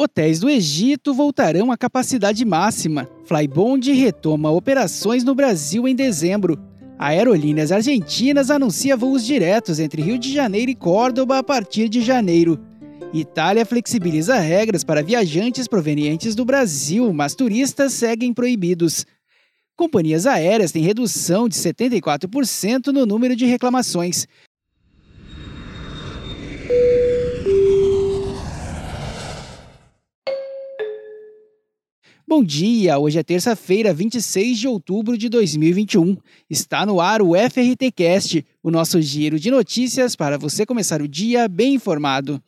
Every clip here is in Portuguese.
Hotéis do Egito voltarão à capacidade máxima. Flybond retoma operações no Brasil em dezembro. Aerolíneas Argentinas anuncia voos diretos entre Rio de Janeiro e Córdoba a partir de janeiro. Itália flexibiliza regras para viajantes provenientes do Brasil, mas turistas seguem proibidos. Companhias aéreas têm redução de 74% no número de reclamações. Bom dia, hoje é terça-feira, 26 de outubro de 2021. Está no ar o FRT Cast, o nosso giro de notícias para você começar o dia bem informado.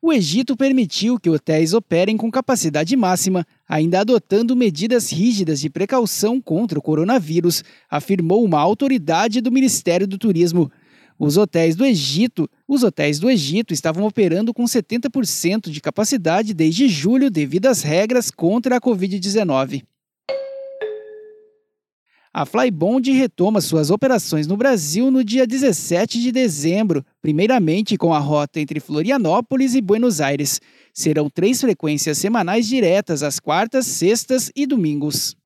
O Egito permitiu que hotéis operem com capacidade máxima, ainda adotando medidas rígidas de precaução contra o coronavírus, afirmou uma autoridade do Ministério do Turismo. Os hotéis do Egito, os hotéis do Egito estavam operando com 70% de capacidade desde julho devido às regras contra a COVID-19. A Flybond retoma suas operações no Brasil no dia 17 de dezembro, primeiramente com a rota entre Florianópolis e Buenos Aires. Serão três frequências semanais diretas às quartas, sextas e domingos.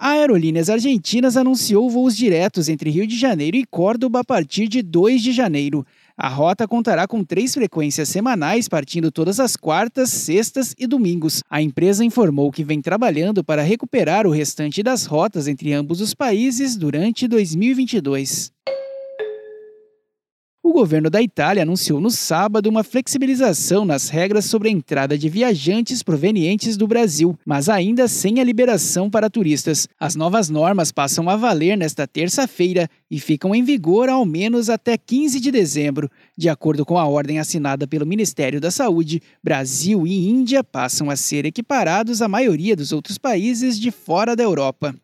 A Aerolíneas Argentinas anunciou voos diretos entre Rio de Janeiro e Córdoba a partir de 2 de janeiro. A rota contará com três frequências semanais, partindo todas as quartas, sextas e domingos. A empresa informou que vem trabalhando para recuperar o restante das rotas entre ambos os países durante 2022. Governo da Itália anunciou no sábado uma flexibilização nas regras sobre a entrada de viajantes provenientes do Brasil, mas ainda sem a liberação para turistas. As novas normas passam a valer nesta terça-feira e ficam em vigor ao menos até 15 de dezembro. De acordo com a ordem assinada pelo Ministério da Saúde, Brasil e Índia passam a ser equiparados à maioria dos outros países de fora da Europa.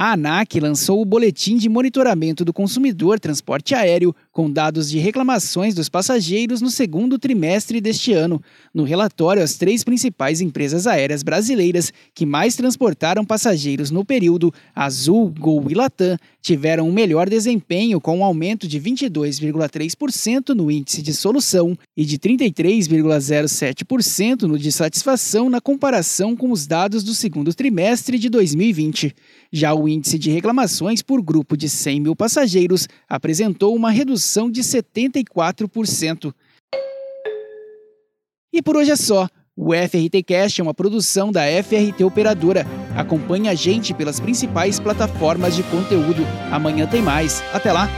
A ANAC lançou o Boletim de Monitoramento do Consumidor Transporte Aéreo, com dados de reclamações dos passageiros no segundo trimestre deste ano. No relatório, as três principais empresas aéreas brasileiras que mais transportaram passageiros no período, Azul, Gol e Latam, tiveram um melhor desempenho, com um aumento de 22,3% no índice de solução e de 33,07% no de satisfação na comparação com os dados do segundo trimestre de 2020. Já o índice de reclamações por grupo de 100 mil passageiros apresentou uma redução de 74%. E por hoje é só. O FRT Cast é uma produção da FRT Operadora. Acompanhe a gente pelas principais plataformas de conteúdo. Amanhã tem mais. Até lá!